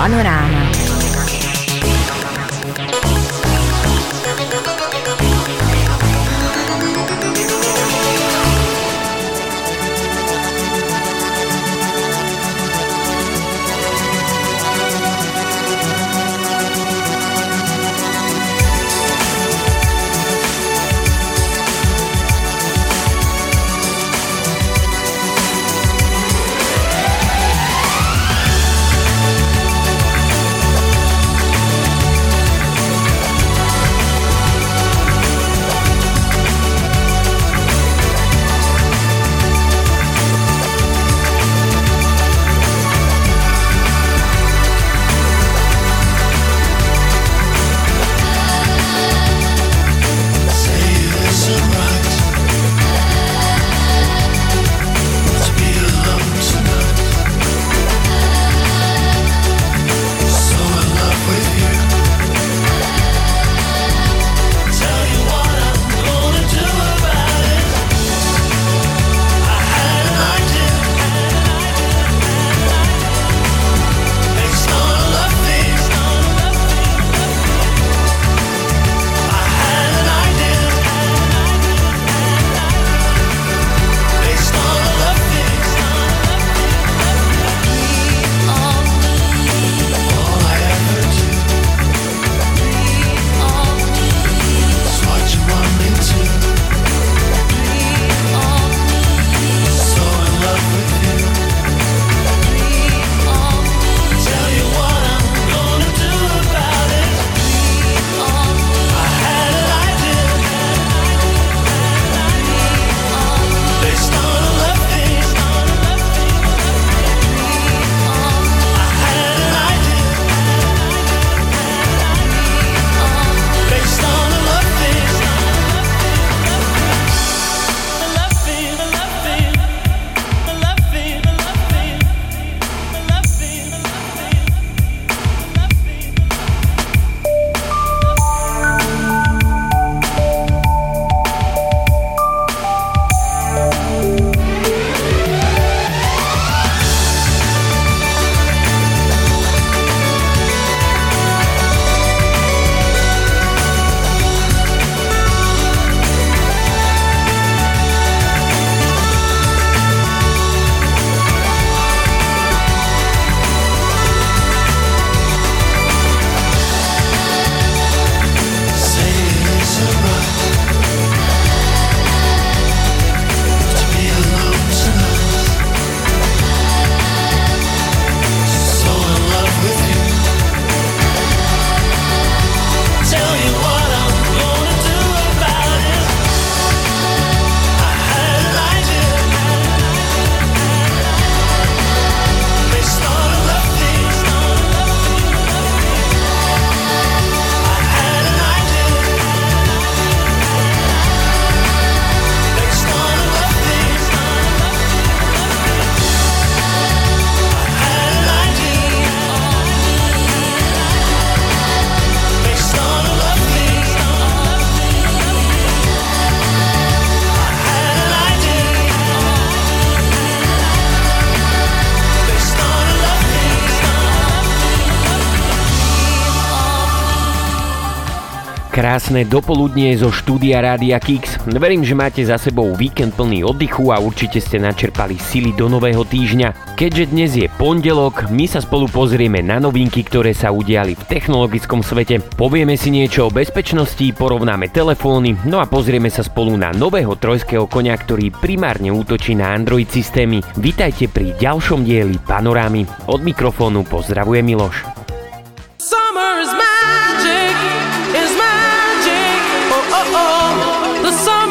Panorama. Krásne dopoludnie zo štúdia Rádia Kix. Verím, že máte za sebou víkend plný oddychu a určite ste načerpali sily do nového týždňa. Keďže dnes je pondelok, my sa spolu pozrieme na novinky, ktoré sa udiali v technologickom svete. Povieme si niečo o bezpečnosti, porovnáme telefóny, no a pozrieme sa spolu na nového trojského konia, ktorý primárne útočí na Android systémy. Vítajte pri ďalšom dieli Panorámy. Od mikrofónu pozdravuje Miloš. Summer is magic, is. Oh, the summer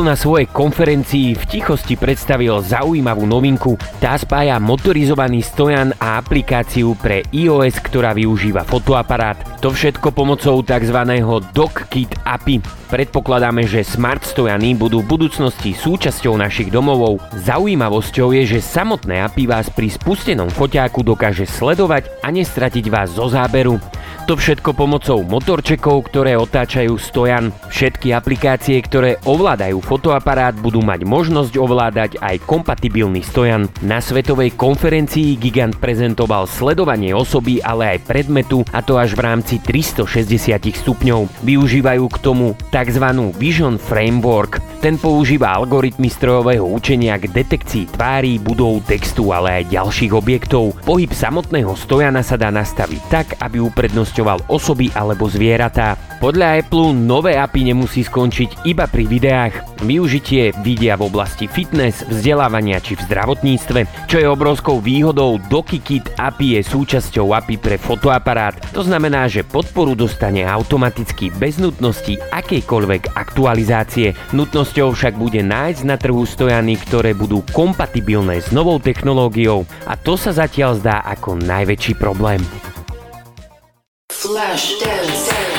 Apple na svojej konferencii v tichosti predstavil zaujímavú novinku. Tá spája motorizovaný stojan a aplikáciu pre iOS, ktorá využíva fotoaparát. To všetko pomocou tzv. DocKit API. Predpokladáme, že smart stojany budú v budúcnosti súčasťou našich domovov. Zaujímavosťou je, že samotné API vás pri spustenom foťáku dokáže sledovať a nestratiť vás zo záberu. To všetko pomocou motorčekov, ktoré otáčajú stojan. Všetky aplikácie, ktoré ovládajú fotoaparát, budú mať možnosť ovládať aj kompatibilný stojan. Na svetovej konferencii Gigant prezentoval sledovanie osoby, ale aj predmetu, a to až v rámci 360 stupňov. Využívajú k tomu tzv. Vision Framework. Ten používa algoritmy strojového učenia k detekcii tvári, budov, textu, ale aj ďalších objektov. Pohyb samotného stojana sa dá nastaviť tak, aby uprednosťoval osoby alebo zvieratá. Podľa Apple nové API nemusí skončiť iba pri videách. Využitie vidia v oblasti fitness, vzdelávania či v zdravotníctve. Čo je obrovskou výhodou, DokiKit API je súčasťou API pre fotoaparát. To znamená, že podporu dostane automaticky bez nutnosti akejkoľvek aktualizácie. Nutnosťou však bude nájsť na trhu stojany, ktoré budú kompatibilné s novou technológiou a to sa zatiaľ zdá ako najväčší problém. Flash dance.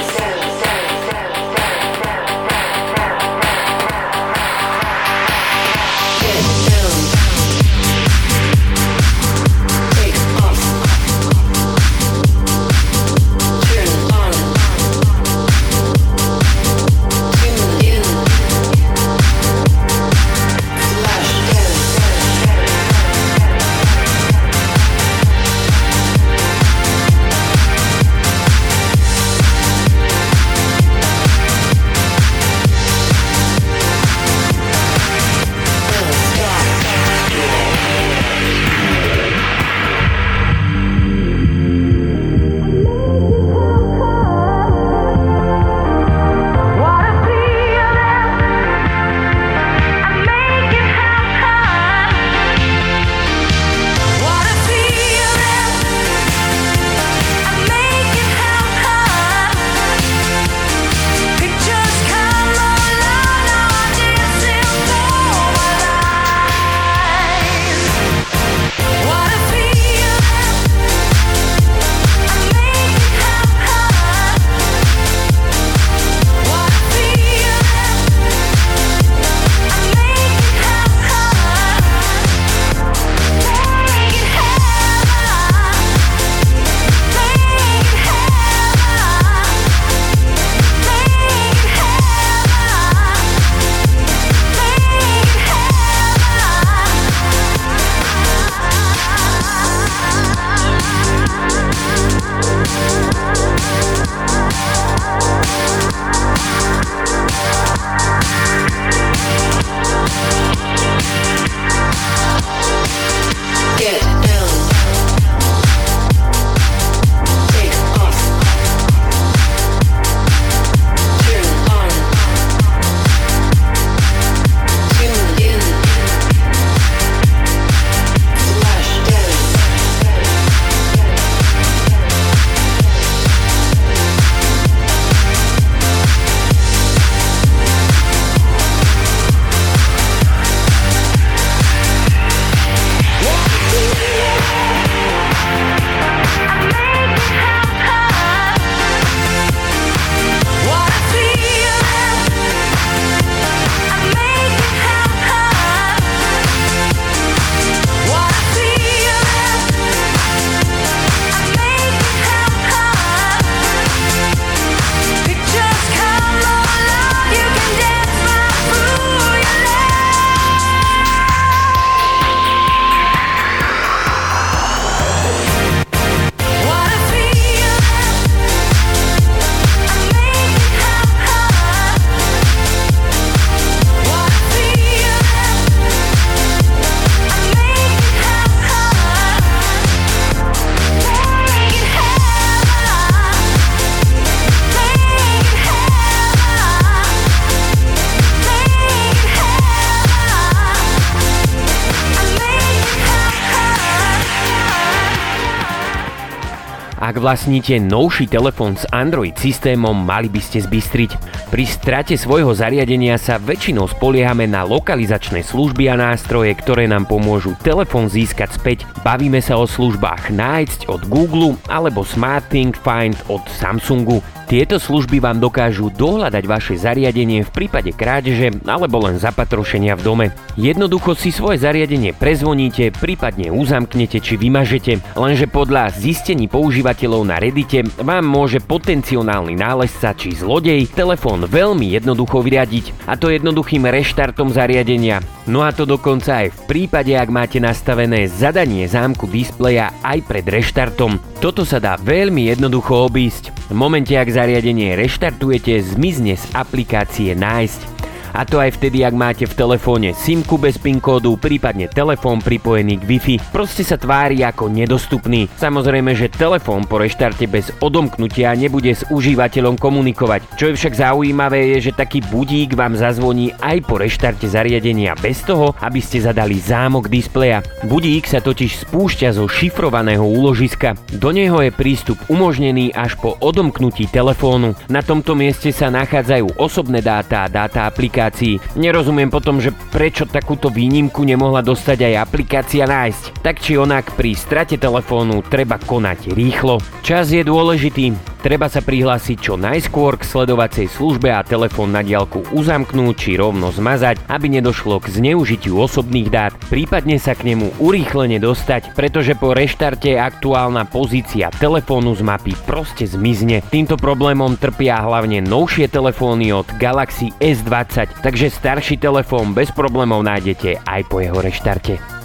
Vlastníte novší telefón s Android systémom, mali by ste zbystriť. Pri strate svojho zariadenia sa väčšinou spoliehame na lokalizačné služby a nástroje, ktoré nám pomôžu telefón získať späť. Bavíme sa o službách nájsť od Google alebo SmartThing Find od Samsungu. Tieto služby vám dokážu dohľadať vaše zariadenie v prípade krádeže alebo len zapatrošenia v dome. Jednoducho si svoje zariadenie prezvoníte, prípadne uzamknete či vymažete, lenže podľa zistení používateľov na Reddite vám môže potenciálny nálezca či zlodej telefón veľmi jednoducho vyriadiť a to jednoduchým reštartom zariadenia. No a to dokonca aj v prípade, ak máte nastavené zadanie zámku displeja aj pred reštartom. Toto sa dá veľmi jednoducho obísť. V momente, ak zariadenie reštartujete, zmizne z aplikácie Nájsť. A to aj vtedy, ak máte v telefóne SIMku bez PIN kódu, prípadne telefón pripojený k Wi-Fi. Proste sa tvári ako nedostupný. Samozrejme, že telefón po reštarte bez odomknutia nebude s užívateľom komunikovať. Čo je však zaujímavé je, že taký budík vám zazvoní aj po reštarte zariadenia bez toho, aby ste zadali zámok displeja. Budík sa totiž spúšťa zo šifrovaného úložiska. Do neho je prístup umožnený až po odomknutí telefónu. Na tomto mieste sa nachádzajú osobné dáta a dáta aplikácie aplikácií. Nerozumiem potom, že prečo takúto výnimku nemohla dostať aj aplikácia nájsť. Tak či onak pri strate telefónu treba konať rýchlo. Čas je dôležitý, treba sa prihlásiť čo najskôr k sledovacej službe a telefón na diálku uzamknúť či rovno zmazať, aby nedošlo k zneužitiu osobných dát, prípadne sa k nemu urýchlene dostať, pretože po reštarte aktuálna pozícia telefónu z mapy proste zmizne. Týmto problémom trpia hlavne novšie telefóny od Galaxy S20 takže starší telefón bez problémov nájdete aj po jeho reštarte.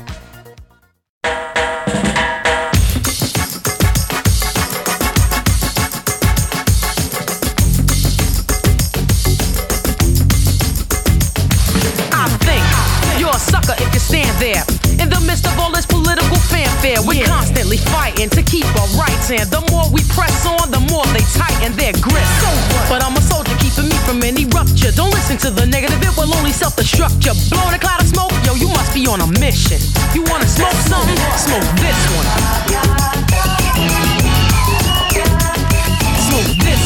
Listen to the negative, it will only self destruct you. Blowing a cloud of smoke, yo, you must be on a mission. You wanna smoke something? Smoke this one. Smoke this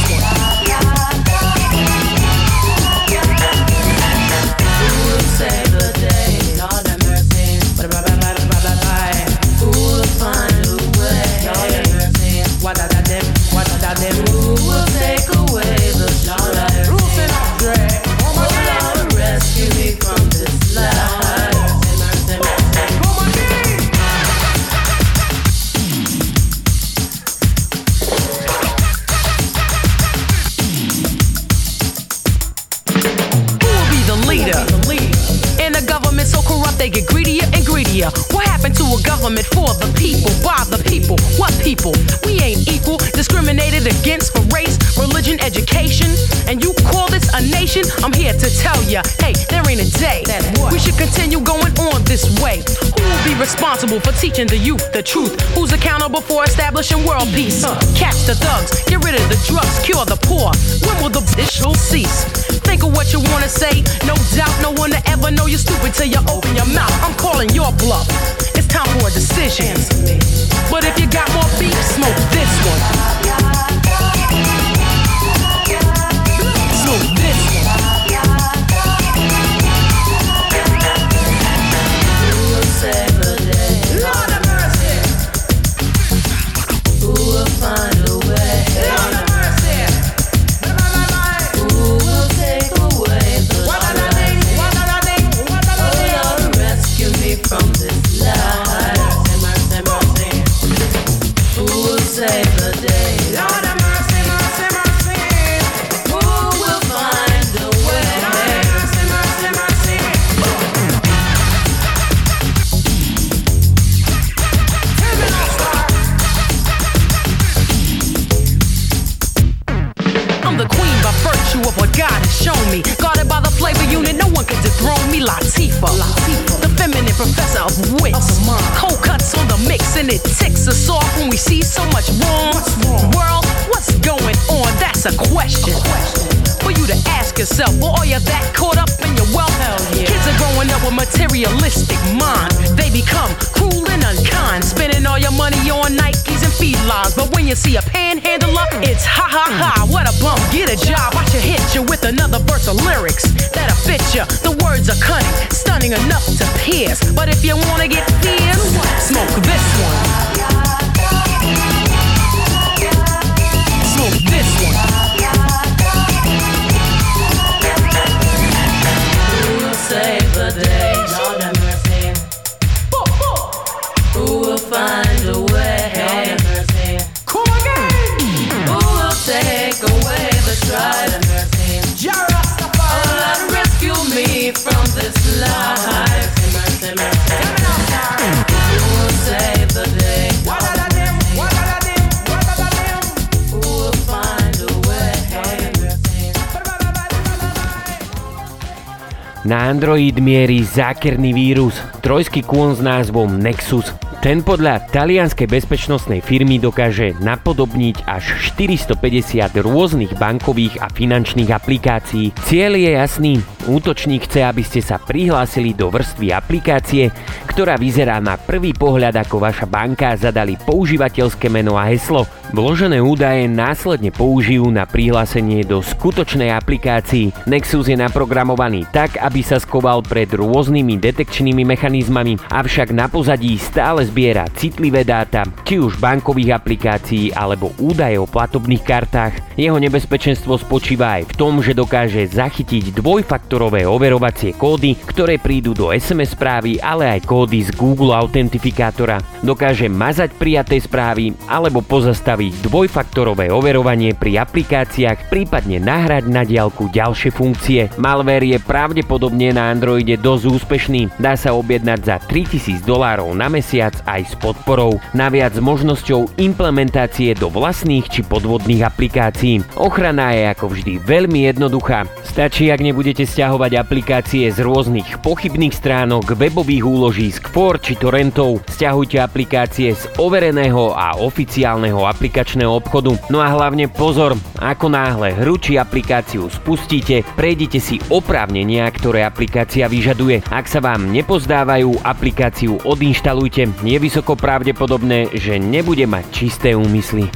They get greedy what happened to a government for the people, by the people? What people? We ain't equal, discriminated against for race, religion, education. And you call this a nation? I'm here to tell ya, hey, there ain't a day. that We should continue going on this way. Who will be responsible for teaching the youth the truth? Who's accountable for establishing world peace? Catch the thugs, get rid of the drugs, cure the poor. When will the issue cease? Think of what you wanna say. No doubt, no one will ever know you're stupid till you open your mouth. I'm calling your bluff up. It's time for a decision. But if you got more beef, smoke this one. Smoke this one. Save the day? Lord of mercy. Who will find? mix and it ticks us off when we see so much wrong. What's wrong? World, what's going on? That's a question. a question. For you to ask yourself, or are you that caught up in your wealth? Hell Yeah. Kids are growing up with materialistic minds. They become cruel and unkind, spending all your money on Nikes and feed lines. But you see a panhandler, it's ha ha ha, what a bump. Get a job, I should hit you with another verse of lyrics that'll fit you. The words are cunning, stunning enough to pierce. But if you wanna get fierce, smoke this one. Na Android mierí zákerný vírus, trojský kôň s názvom Nexus. Ten podľa talianskej bezpečnostnej firmy dokáže napodobniť až 450 rôznych bankových a finančných aplikácií. Cieľ je jasný, útočník chce, aby ste sa prihlásili do vrstvy aplikácie, ktorá vyzerá na prvý pohľad ako vaša banka a zadali používateľské meno a heslo. Vložené údaje následne použijú na prihlásenie do skutočnej aplikácii. Nexus je naprogramovaný tak, aby sa skoval pred rôznymi detekčnými mechanizmami, avšak na pozadí stále zbiera citlivé dáta, či už bankových aplikácií alebo údaje o platobných kartách. Jeho nebezpečenstvo spočíva aj v tom, že dokáže zachytiť dvojfaktorové overovacie kódy, ktoré prídu do SMS správy, ale aj kódy z Google Autentifikátora. Dokáže mazať prijaté správy alebo pozastaviť dvojfaktorové overovanie pri aplikáciách, prípadne nahrať na diaľku ďalšie funkcie. Malware je pravdepodobne na Androide dosť úspešný. Dá sa objednať za 3000 dolárov na mesiac aj s podporou. Naviac s možnosťou implementácie do vlastných či podvodných aplikácií. Ochrana je ako vždy veľmi jednoduchá. Stačí, ak nebudete stiahovať aplikácie z rôznych pochybných stránok, webových úložísk, for či torrentov. Stiahujte aplikácie z overeného a oficiálneho aplikačného obchodu. No a hlavne pozor, ako náhle hru či aplikáciu spustíte, prejdite si oprávnenia, ktoré aplikácia vyžaduje. Ak sa vám nepozdávajú, aplikáciu odinštalujte. Je vysoko pravdepodobné, že nebude mať čisté úmysly.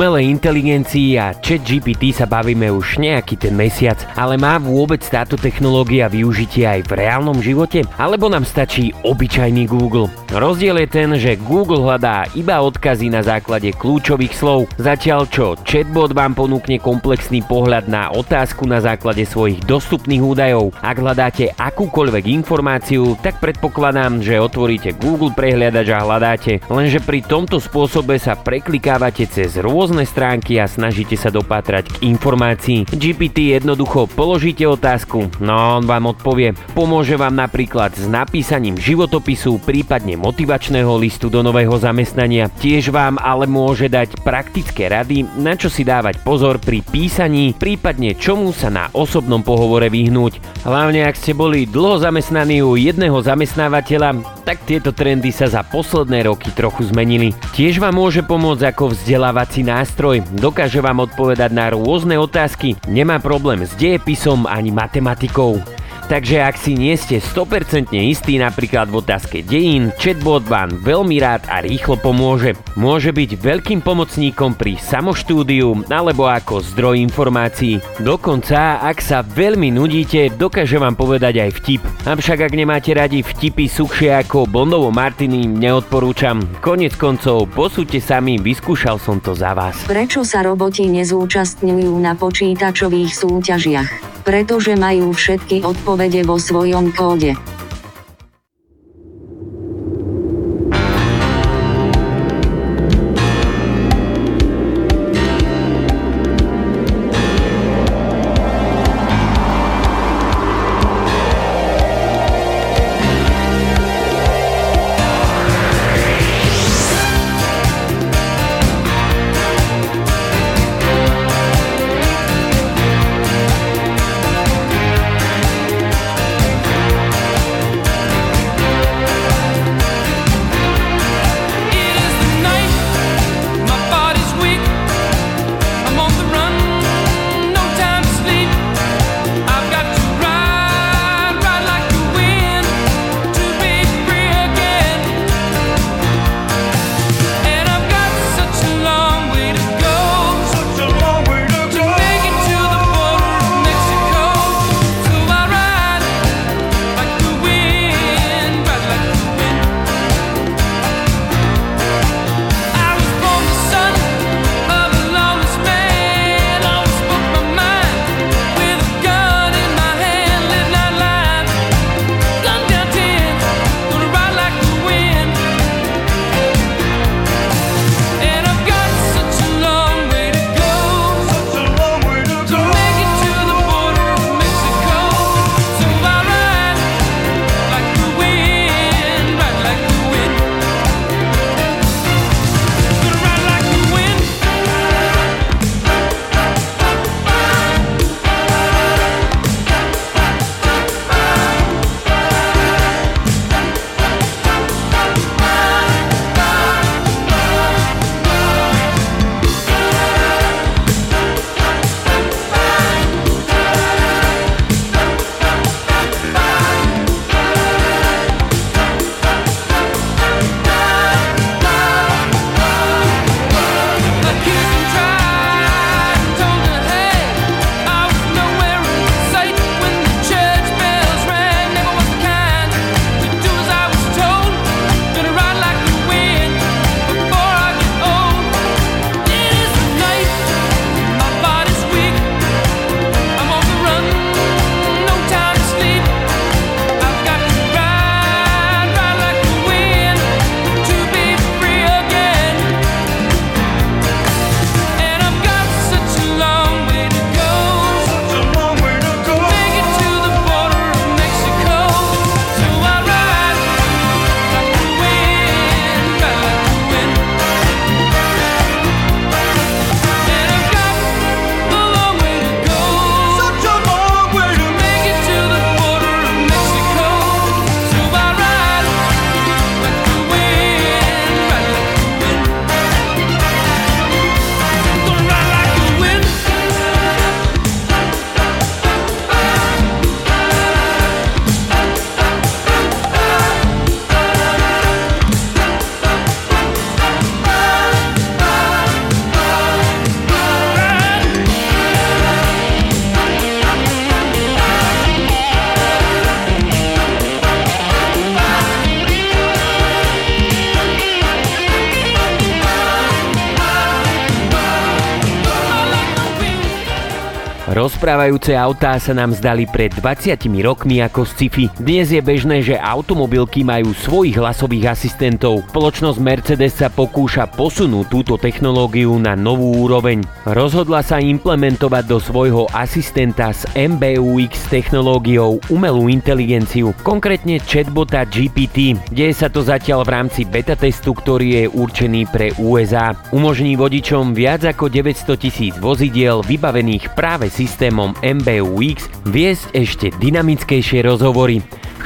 uma umelej inteligencii a chat GPT sa bavíme už nejaký ten mesiac, ale má vôbec táto technológia využitie aj v reálnom živote? Alebo nám stačí obyčajný Google? Rozdiel je ten, že Google hľadá iba odkazy na základe kľúčových slov, zatiaľ čo chatbot vám ponúkne komplexný pohľad na otázku na základe svojich dostupných údajov. Ak hľadáte akúkoľvek informáciu, tak predpokladám, že otvoríte Google prehliadač a hľadáte, lenže pri tomto spôsobe sa preklikávate cez rôzne stránky a snažíte sa dopátrať k informácii. GPT jednoducho položíte otázku, no on vám odpovie. Pomôže vám napríklad s napísaním životopisu, prípadne motivačného listu do nového zamestnania. Tiež vám ale môže dať praktické rady, na čo si dávať pozor pri písaní, prípadne čomu sa na osobnom pohovore vyhnúť. Hlavne ak ste boli dlho zamestnaní u jedného zamestnávateľa, tak tieto trendy sa za posledné roky trochu zmenili. Tiež vám môže pomôcť ako vzdelávací nástroj, dokáže vám odpovedať na rôzne otázky, nemá problém s dejepisom ani matematikou. Takže ak si nie ste 100% istí napríklad v otázke dejín, chatbot vám veľmi rád a rýchlo pomôže. Môže byť veľkým pomocníkom pri samoštúdiu alebo ako zdroj informácií. Dokonca, ak sa veľmi nudíte, dokáže vám povedať aj vtip. Avšak ak nemáte radi vtipy suchšie ako Bondovo Martiny, neodporúčam. Konec koncov, posúďte sami, vyskúšal som to za vás. Prečo sa roboti nezúčastňujú na počítačových súťažiach? Pretože majú všetky odpovede vo svojom kóde. Rozprávajúce autá sa nám zdali pred 20 rokmi ako sci-fi. Dnes je bežné, že automobilky majú svojich hlasových asistentov. Spoločnosť Mercedes sa pokúša posunúť túto technológiu na novú úroveň. Rozhodla sa implementovať do svojho asistenta s MBUX technológiou umelú inteligenciu, konkrétne chatbota GPT. Deje sa to zatiaľ v rámci beta testu, ktorý je určený pre USA. Umožní vodičom viac ako 900 tisíc vozidiel vybavených práve systémom MBUX viesť ešte dynamickejšie rozhovory.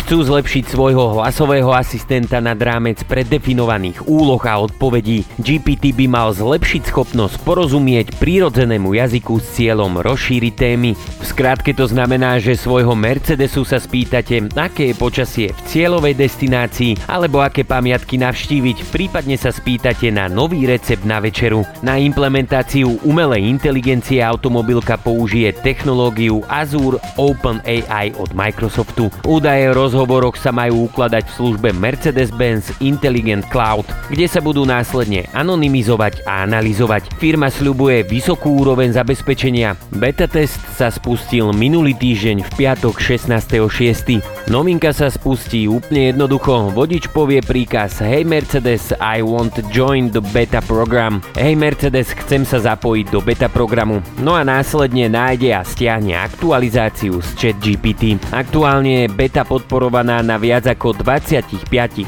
Chcú zlepšiť svojho hlasového asistenta nad rámec predefinovaných úloh a odpovedí. GPT by mal zlepšiť schopnosť porozumieť prírodzenému jazyku s cieľom rozšíriť témy. V skrátke to znamená, že svojho Mercedesu sa spýtate, aké je počasie v cieľovej destinácii alebo aké pamiatky navštíviť, prípadne sa spýtate na nový recept na večeru. Na implementáciu umelej inteligencie automobilka použije technológiu Azure OpenAI od Microsoftu. Údaje o rozhovoroch sa majú ukladať v službe Mercedes-Benz Intelligent Cloud, kde sa budú následne anonymizovať a analyzovať. Firma sľubuje vysokú úroveň zabezpečenia. Beta test sa spustil minulý týždeň v piatok 16.6. Novinka sa spustí úplne jednoducho. Vodič povie príkaz Hey Mercedes, I want join the beta program. Hey Mercedes, chcem sa zapojiť do beta programu. No a následne nájde a stiahne aktualizáciu z ChatGPT. Aktuálne beta podporovaná na viac ako 25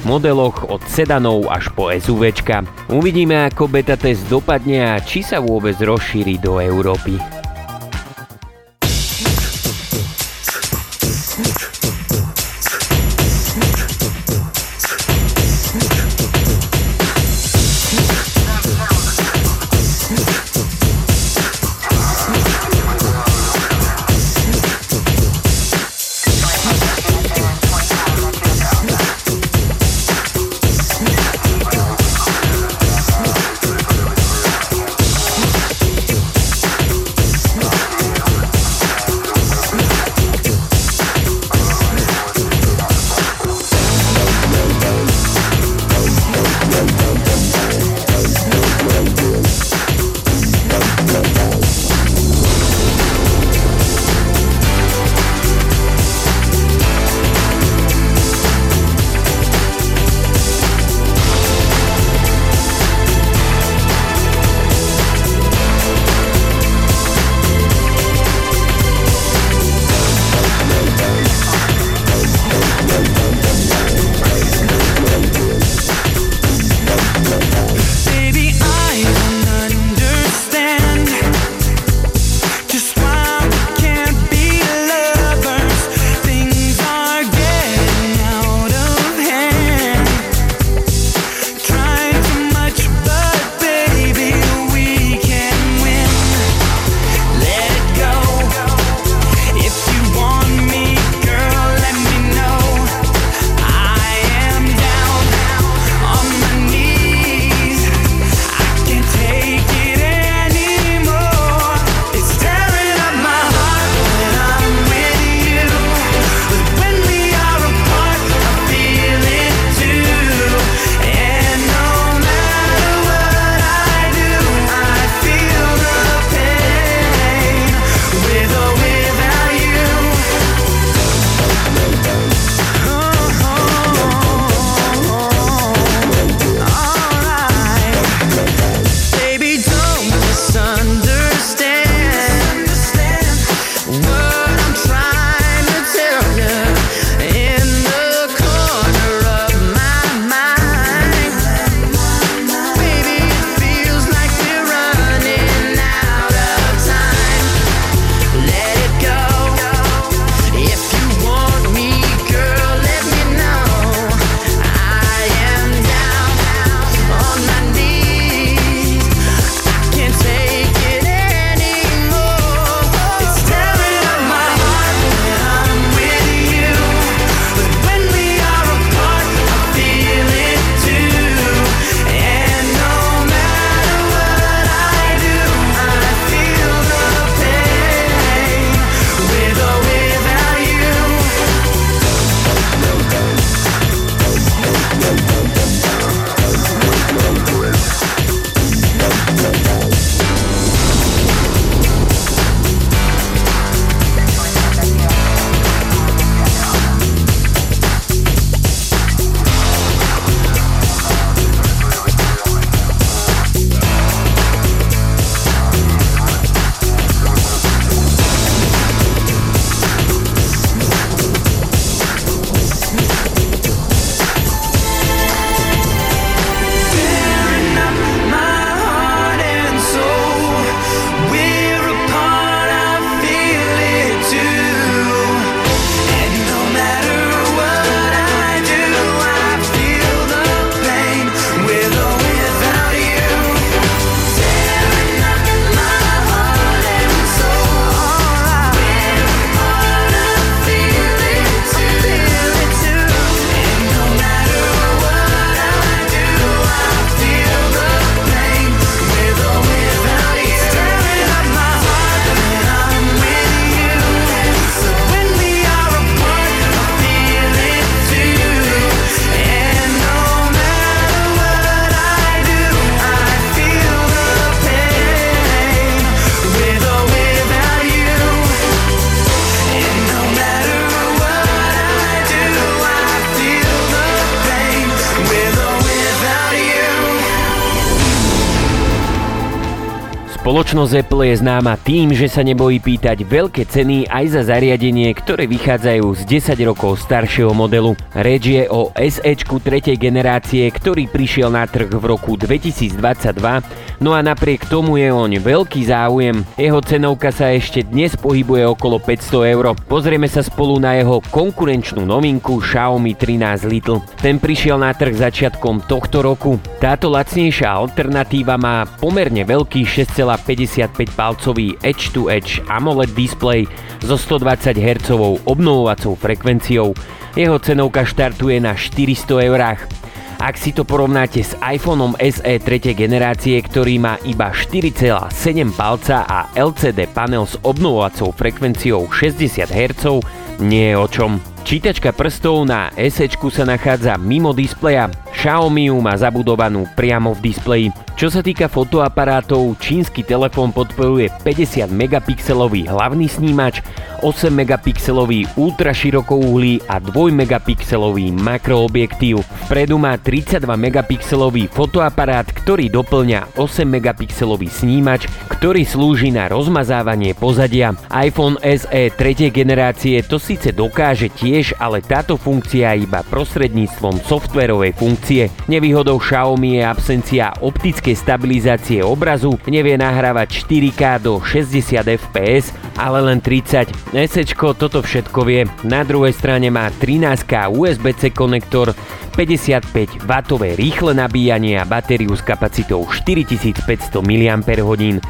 modeloch od sedanov až po SUVčka. Uvidíme ako beta test dopadne a či sa vôbec rozšíri do Európy. Spoločnosť Apple je známa tým, že sa nebojí pýtať veľké ceny aj za zariadenie, ktoré vychádzajú z 10 rokov staršieho modelu. Reč je o SE 3. generácie, ktorý prišiel na trh v roku 2022, no a napriek tomu je oň veľký záujem. Jeho cenovka sa ešte dnes pohybuje okolo 500 eur. Pozrieme sa spolu na jeho konkurenčnú novinku Xiaomi 13 Little. Ten prišiel na trh začiatkom tohto roku. Táto lacnejšia alternatíva má pomerne veľký 6,5 55-palcový edge-to-edge AMOLED display so 120 Hz obnovovacou frekvenciou. Jeho cenovka štartuje na 400 eurách. Ak si to porovnáte s iPhone SE 3. generácie, ktorý má iba 4,7 palca a LCD panel s obnovovacou frekvenciou 60 Hz, nie je o čom. Čítačka prstov na SE sa nachádza mimo displeja, Xiaomi ju má zabudovanú priamo v displeji. Čo sa týka fotoaparátov, čínsky telefón podporuje 50 megapixelový hlavný snímač, 8 megapixelový ultraširokouhlý a 2 megapixelový makroobjektív. Vpredu má 32 megapixelový fotoaparát, ktorý doplňa 8 megapixelový snímač, ktorý slúži na rozmazávanie pozadia. iPhone SE 3. generácie to síce dokáže tiež, ale táto funkcia iba prostredníctvom softverovej funkcie. Nevýhodou Xiaomi je absencia optickej stabilizácie obrazu, nevie nahrávať 4K do 60 fps, ale len 30. SEčko toto všetko vie. Na druhej strane má 13K USB-C konektor, 55W rýchle nabíjanie a batériu s kapacitou 4500 mAh.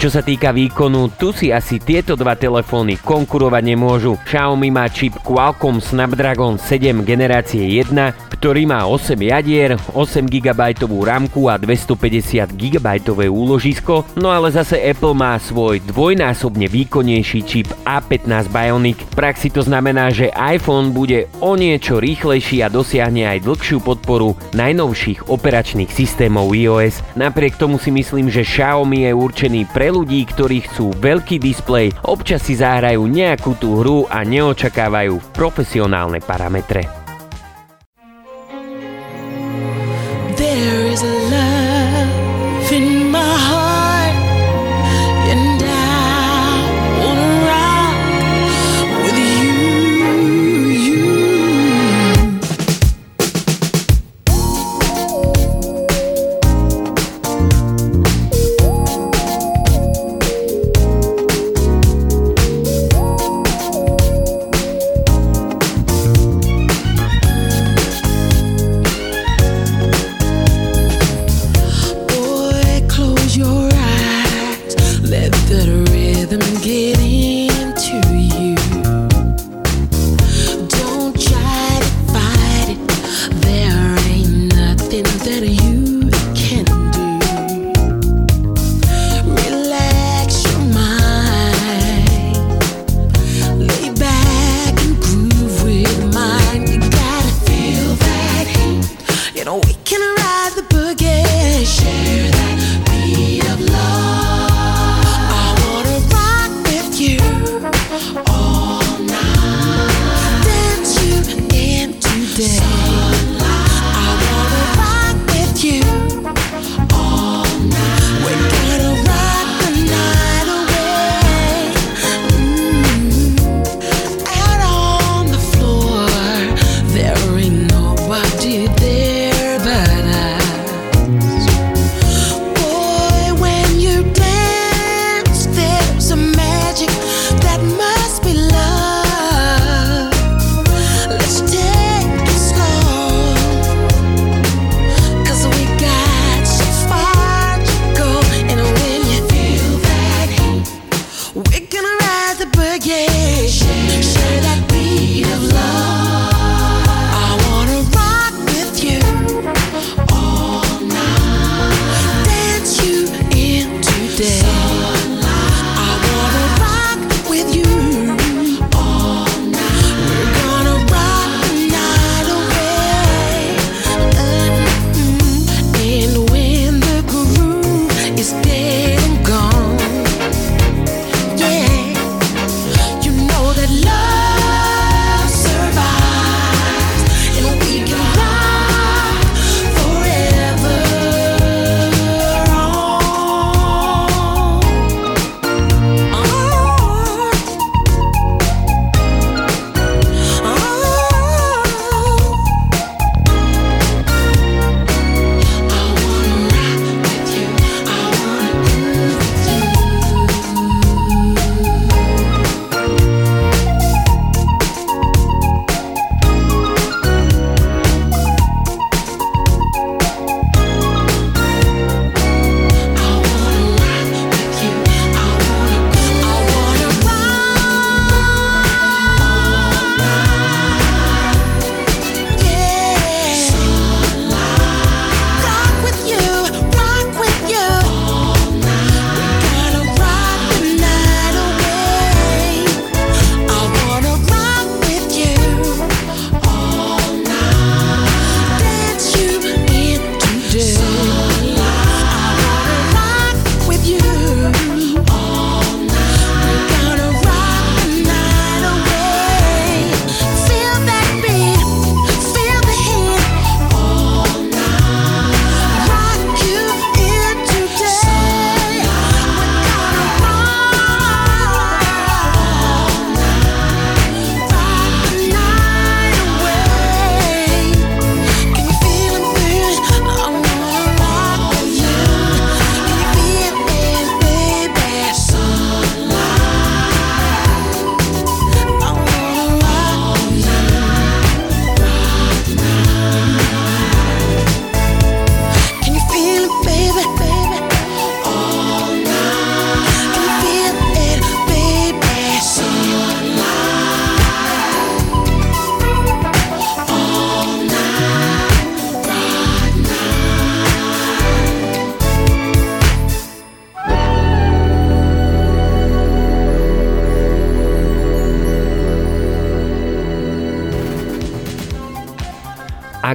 Čo sa týka výkonu, tu si asi tieto dva telefóny konkurovať nemôžu. Xiaomi má čip Qualcomm Snapdragon 7 generácie 1, ktorý má 8 jadier, 8 GB ramku a 250 GB úložisko, no ale zase Apple má svoj dvojnásobne výkonnejší čip A15 Bionic. V praxi to znamená, že iPhone bude o niečo rýchlejší a dosiahne aj dlhšiu podporu najnovších operačných systémov iOS. Napriek tomu si myslím, že Xiaomi je určený pre ľudí, ktorí chcú veľký displej, občas si zahrajú nejakú tú hru a neočakávajú profesionálne parametre.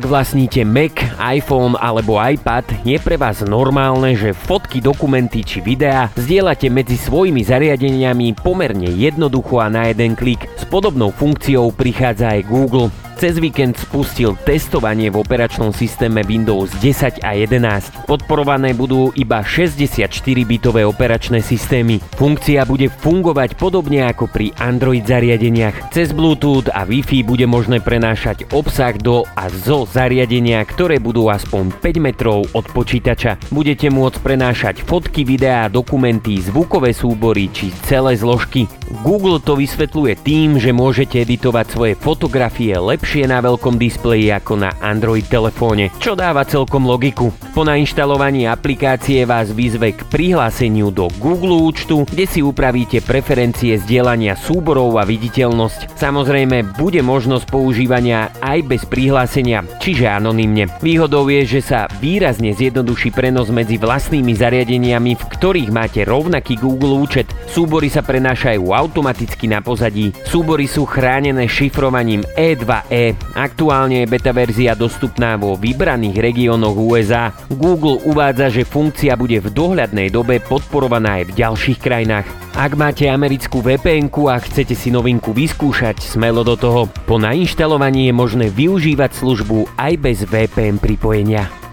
Ak vlastníte Mac, iPhone alebo iPad, je pre vás normálne, že fotky, dokumenty či videá zdieľate medzi svojimi zariadeniami pomerne jednoducho a na jeden klik. S podobnou funkciou prichádza aj Google. Cez víkend spustil testovanie v operačnom systéme Windows 10 a 11. Podporované budú iba 64-bitové operačné systémy. Funkcia bude fungovať podobne ako pri Android zariadeniach. Cez Bluetooth a Wi-Fi bude možné prenášať obsah do a zo zariadenia, ktoré budú aspoň 5 metrov od počítača. Budete môcť prenášať fotky, videá, dokumenty, zvukové súbory či celé zložky. Google to vysvetľuje tým, že môžete editovať svoje fotografie lepšie na veľkom displeji ako na Android telefóne, čo dáva celkom logiku. Po nainštalovaní aplikácie vás vyzve k prihláseniu do Google účtu, kde si upravíte preferencie zdieľania súborov a viditeľnosť. Samozrejme, bude možnosť používania aj bez prihlásenia, čiže anonymne. Výhodou je, že sa výrazne zjednoduší prenos medzi vlastnými zariadeniami, v ktorých máte rovnaký Google účet. Súbory sa prenášajú automaticky na pozadí. Súbory sú chránené šifrovaním E2E. Aktuálne je beta verzia dostupná vo vybraných regiónoch USA. Google uvádza, že funkcia bude v dohľadnej dobe podporovaná aj v ďalších krajinách. Ak máte americkú vpn a chcete si novinku vyskúšať, smelo do toho. Po nainštalovaní je možné využívať službu aj bez VPN pripojenia.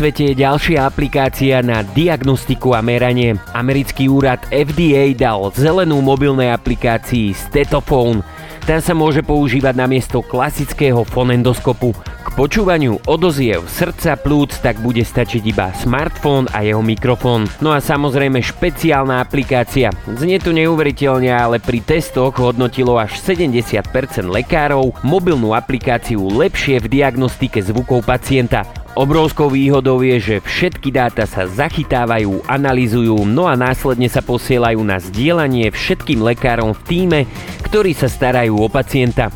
Svete je ďalšia aplikácia na diagnostiku a meranie. Americký úrad FDA dal zelenú mobilnej aplikácii Stetophone. Tá sa môže používať namiesto klasického fonendoskopu. Počúvaniu odoziev srdca plúc tak bude stačiť iba smartfón a jeho mikrofón. No a samozrejme špeciálna aplikácia. Znie to neuveriteľne, ale pri testoch hodnotilo až 70% lekárov mobilnú aplikáciu lepšie v diagnostike zvukov pacienta. Obrovskou výhodou je, že všetky dáta sa zachytávajú, analýzujú, no a následne sa posielajú na zdieľanie všetkým lekárom v týme, ktorí sa starajú o pacienta.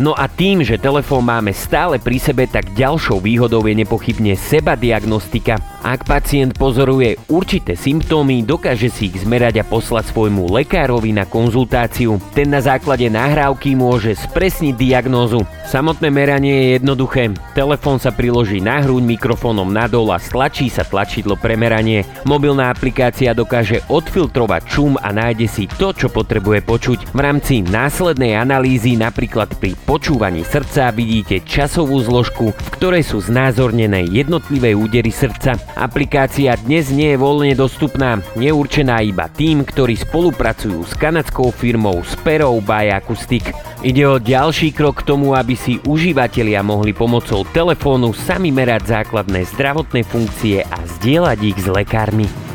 No a tým, že telefón máme stále pri sebe, tak ďalšou výhodou je nepochybne seba diagnostika. Ak pacient pozoruje určité symptómy, dokáže si ich zmerať a poslať svojmu lekárovi na konzultáciu. Ten na základe nahrávky môže spresniť diagnózu. Samotné meranie je jednoduché. Telefón sa priloží na hruň mikrofónom nadol a stlačí sa tlačidlo pre meranie. Mobilná aplikácia dokáže odfiltrovať šum a nájde si to, čo potrebuje počuť. V rámci následnej analýzy, napríklad pri počúvaní srdca, vidíte časovú zložku, v ktorej sú znázornené jednotlivé údery srdca. Aplikácia dnes nie je voľne dostupná, je určená iba tým, ktorí spolupracujú s kanadskou firmou Sparrow by Acoustic. Ide o ďalší krok k tomu, aby si užívateľia mohli pomocou telefónu sami merať základné zdravotné funkcie a zdieľať ich s lekármi.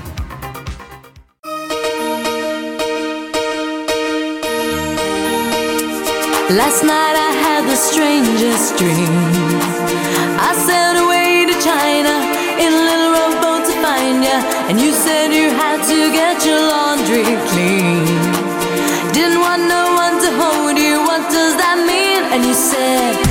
Last night I had the strangest dream. I sailed away to China in a little rowboat to find ya, and you said you had to get your laundry clean. Didn't want no one to hold you. What does that mean? And you said,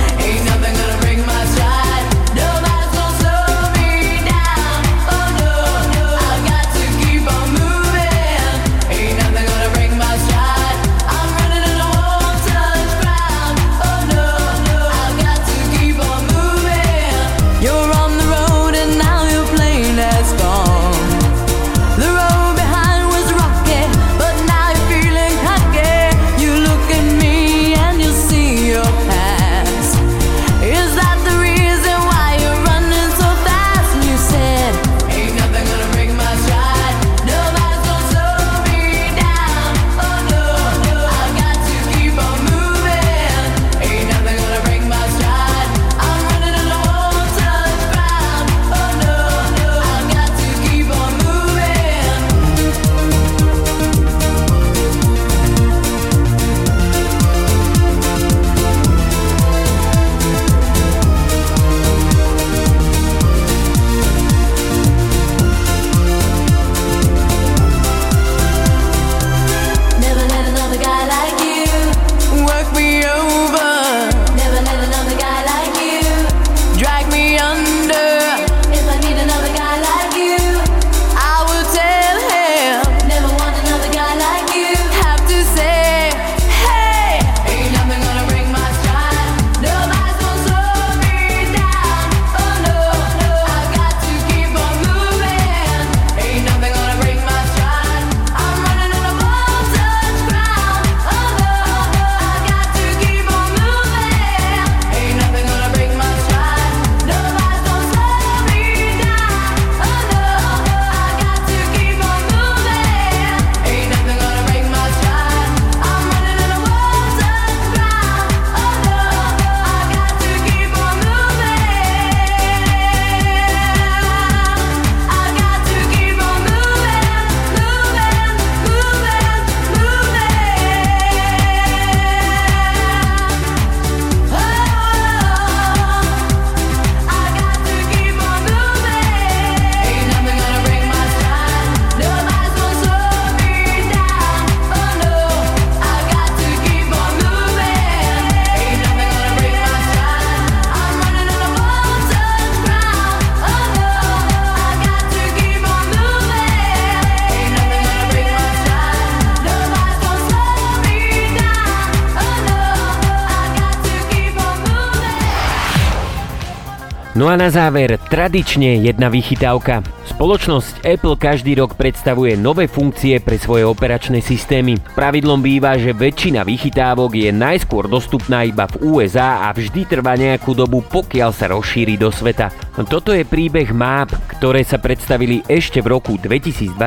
No a na záver, tradične jedna vychytávka. Spoločnosť Apple každý rok predstavuje nové funkcie pre svoje operačné systémy. Pravidlom býva, že väčšina vychytávok je najskôr dostupná iba v USA a vždy trvá nejakú dobu, pokiaľ sa rozšíri do sveta. Toto je príbeh map, ktoré sa predstavili ešte v roku 2021,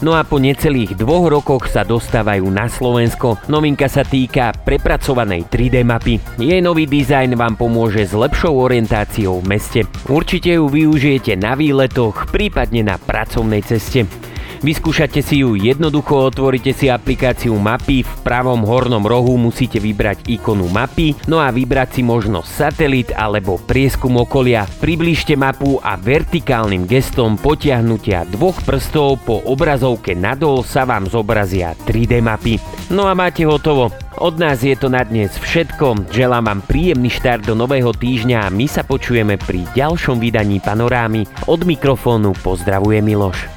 no a po necelých dvoch rokoch sa dostávajú na Slovensko. Novinka sa týka prepracovanej 3D mapy. Jej nový dizajn vám pomôže s lepšou orientáciou v meste. Určite ju využijete na výletoch, prípadne na pracovnej ceste. Vyskúšate si ju jednoducho, otvoríte si aplikáciu mapy, v pravom hornom rohu musíte vybrať ikonu mapy, no a vybrať si možno satelit alebo prieskum okolia. Priblížte mapu a vertikálnym gestom potiahnutia dvoch prstov po obrazovke nadol sa vám zobrazia 3D mapy. No a máte hotovo. Od nás je to na dnes všetko. Želám vám príjemný štart do nového týždňa a my sa počujeme pri ďalšom vydaní Panorámy. Od mikrofónu pozdravuje Miloš.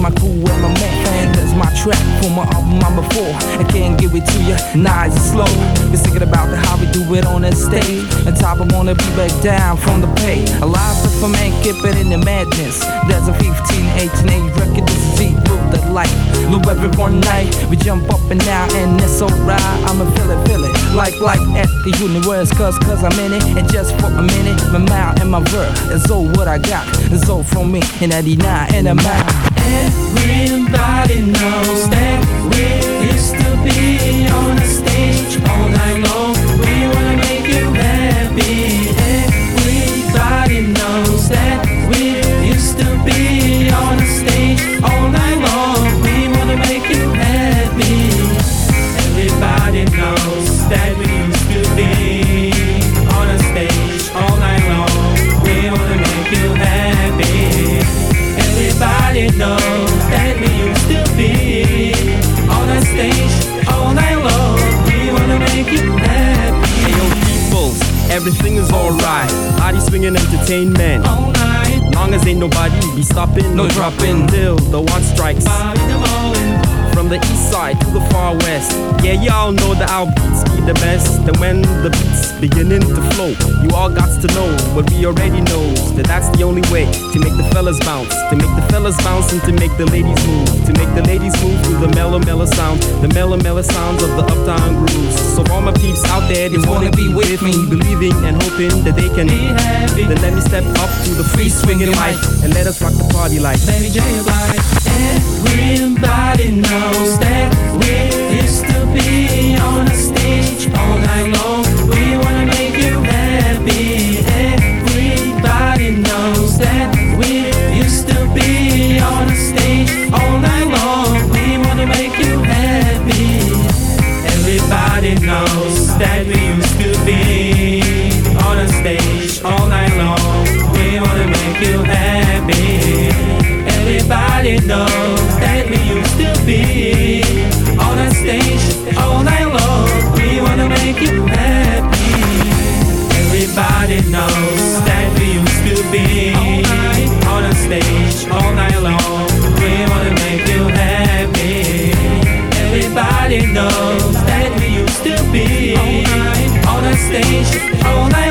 My crew, and my man. That's my track for my album I'm before. I can't give it to you, nice and slow. Been thinking about the how we do it on the stage. And top, I wanna be back down from the pay. A lot of for man, keep it in the madness. There's a 15, 18, 8 record, this is rule the life. Look every one night, we jump up and down, and it's alright. I'ma feel it, feel it. Like, like at the universe, cause, cause I'm in it. And just for a minute, my mouth and my verb is all what I got. It's all from me in 99 and I'm out. Everybody knows that we used to be on a stage all night long. Everything is alright. Body swinging entertainment. all night. Long as ain't nobody be stopping, No dropping. Till the one strikes. Bobby the ballin'. From the east side to the far west. Yeah, y'all know that our beats be the best. And when the beats beginning to flow, you all got to know what we already know. That that's the only way to make the fellas bounce. To make the fellas bounce and to make the ladies move. To make the ladies move to the mellow, mellow sound. The mellow, mellow sounds of the uptown grooves. So all my peeps out there, they wanna be with me. Believing and hoping that they can Be happy. Then let me step up to the free swinging mic and let us rock the party like Baby J. Everybody knows that we used to be on the stage all night long. station. All night.